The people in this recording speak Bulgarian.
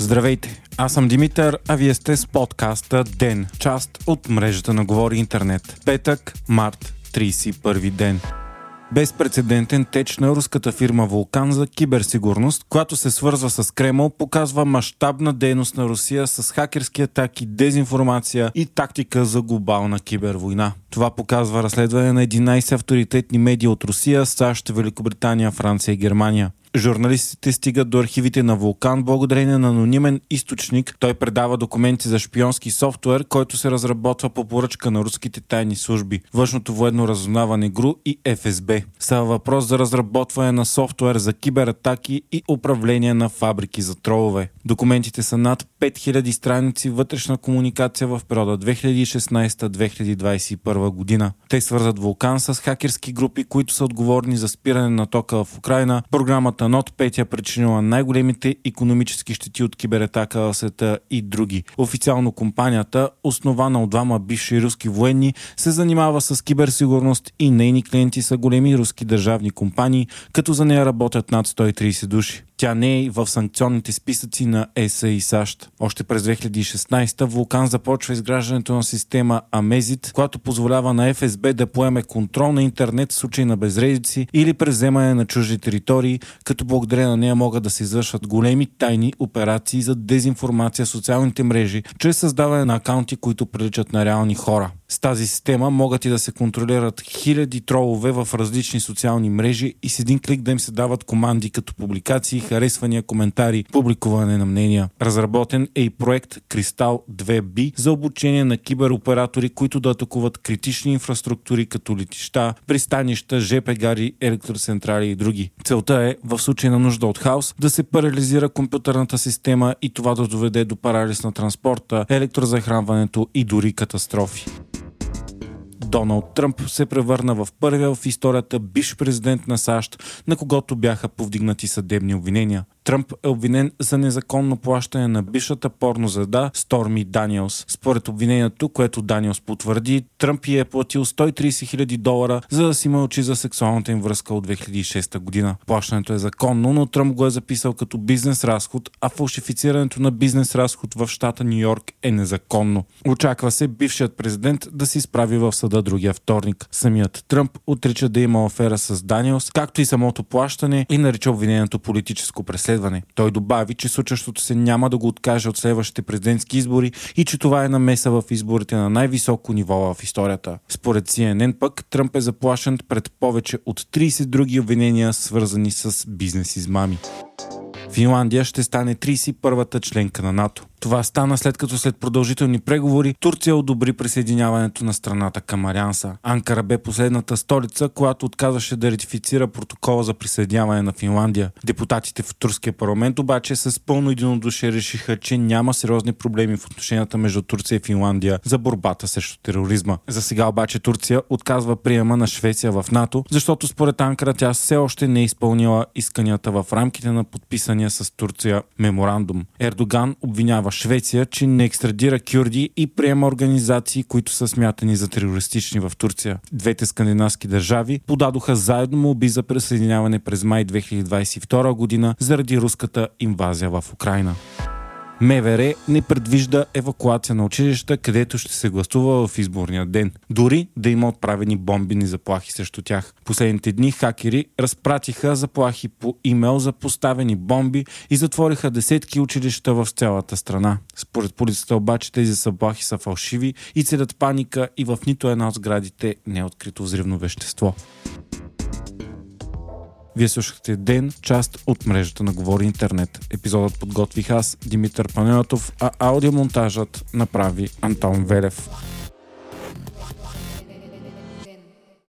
Здравейте, аз съм Димитър, а вие сте с подкаста ДЕН, част от мрежата на Говори Интернет. Петък, март, 31 ден безпредседентен теч на руската фирма Вулкан за киберсигурност, която се свързва с Кремъл, показва мащабна дейност на Русия с хакерски атаки, дезинформация и тактика за глобална кибервойна. Това показва разследване на 11 авторитетни медии от Русия, САЩ, Великобритания, Франция и Германия. Журналистите стигат до архивите на Вулкан благодарение на анонимен източник. Той предава документи за шпионски софтуер, който се разработва по поръчка на руските тайни служби, външното военно разузнаване ГРУ и ФСБ. Става въпрос за разработване на софтуер за кибератаки и управление на фабрики за тролове. Документите са над 5000 страници вътрешна комуникация в периода 2016-2021 година. Те свързат Вулкан с хакерски групи, които са отговорни за спиране на тока в Украина, програмата Фирмата Нот 5 е причинила най-големите економически щети от кибератака в света и други. Официално компанията, основана от двама бивши руски военни, се занимава с киберсигурност и нейни клиенти са големи руски държавни компании, като за нея работят над 130 души. Тя не е в санкционните списъци на ЕСА и САЩ. Още през 2016 Вулкан започва изграждането на система Амезит, която позволява на ФСБ да поеме контрол на интернет в случай на безредици или преземане на чужди територии, като благодарение на нея могат да се извършват големи тайни операции за дезинформация в социалните мрежи, чрез създаване на акаунти, които приличат на реални хора. С тази система могат и да се контролират хиляди тролове в различни социални мрежи и с един клик да им се дават команди като публикации, харесвания, коментари, публикуване на мнения. Разработен е и проект Кристал 2B за обучение на кибероператори, които да атакуват критични инфраструктури като летища, пристанища, ЖП гари, електроцентрали и други. Целта е, в случай на нужда от хаос, да се парализира компютърната система и това да доведе до парализ на транспорта, електрозахранването и дори катастрофи. Доналд Тръмп се превърна в първия в историята бивш президент на САЩ, на когото бяха повдигнати съдебни обвинения. Тръмп е обвинен за незаконно плащане на бившата порнозвезда Сторми Даниелс. Според обвинението, което Даниелс потвърди, Тръмп е платил 130 хиляди долара, за да си мълчи за сексуалната им връзка от 2006 година. Плащането е законно, но Тръмп го е записал като бизнес разход, а фалшифицирането на бизнес разход в щата Нью Йорк е незаконно. Очаква се бившият президент да се изправи в съда другия вторник. Самият Тръмп отрича да има афера с Даниелс, както и самото плащане и нарича обвинението политическо преследване. Той добави, че случващото се няма да го откаже от следващите президентски избори и че това е намеса в изборите на най-високо ниво в историята. Според CNN пък Тръмп е заплашен пред повече от 30 други обвинения, свързани с бизнес измами. Финландия ще стане 31-та членка на НАТО. Това стана след като след продължителни преговори Турция одобри присъединяването на страната към Арианса. Анкара бе последната столица, която отказваше да ратифицира протокола за присъединяване на Финландия. Депутатите в турския парламент обаче с пълно единодушие решиха, че няма сериозни проблеми в отношенията между Турция и Финландия за борбата срещу тероризма. За сега обаче Турция отказва приема на Швеция в НАТО, защото според Анкара тя все още не е изпълнила исканията в рамките на подписания с Турция меморандум. Ердоган обвинява обвинява Швеция, че не екстрадира кюрди и приема организации, които са смятани за терористични в Турция. Двете скандинавски държави подадоха заедно молби за присъединяване през май 2022 година заради руската инвазия в Украина. МВР не предвижда евакуация на училища, където ще се гласува в изборния ден. Дори да има отправени бомбини заплахи срещу тях. Последните дни хакери разпратиха заплахи по имейл за поставени бомби и затвориха десетки училища в цялата страна. Според полицията обаче тези заплахи са фалшиви и целят паника и в нито една от сградите не е открито взривно вещество. Вие слушахте Ден, част от мрежата на Говори Интернет. Епизодът подготвих аз, Димитър Панелатов, а аудиомонтажът направи Антон Велев.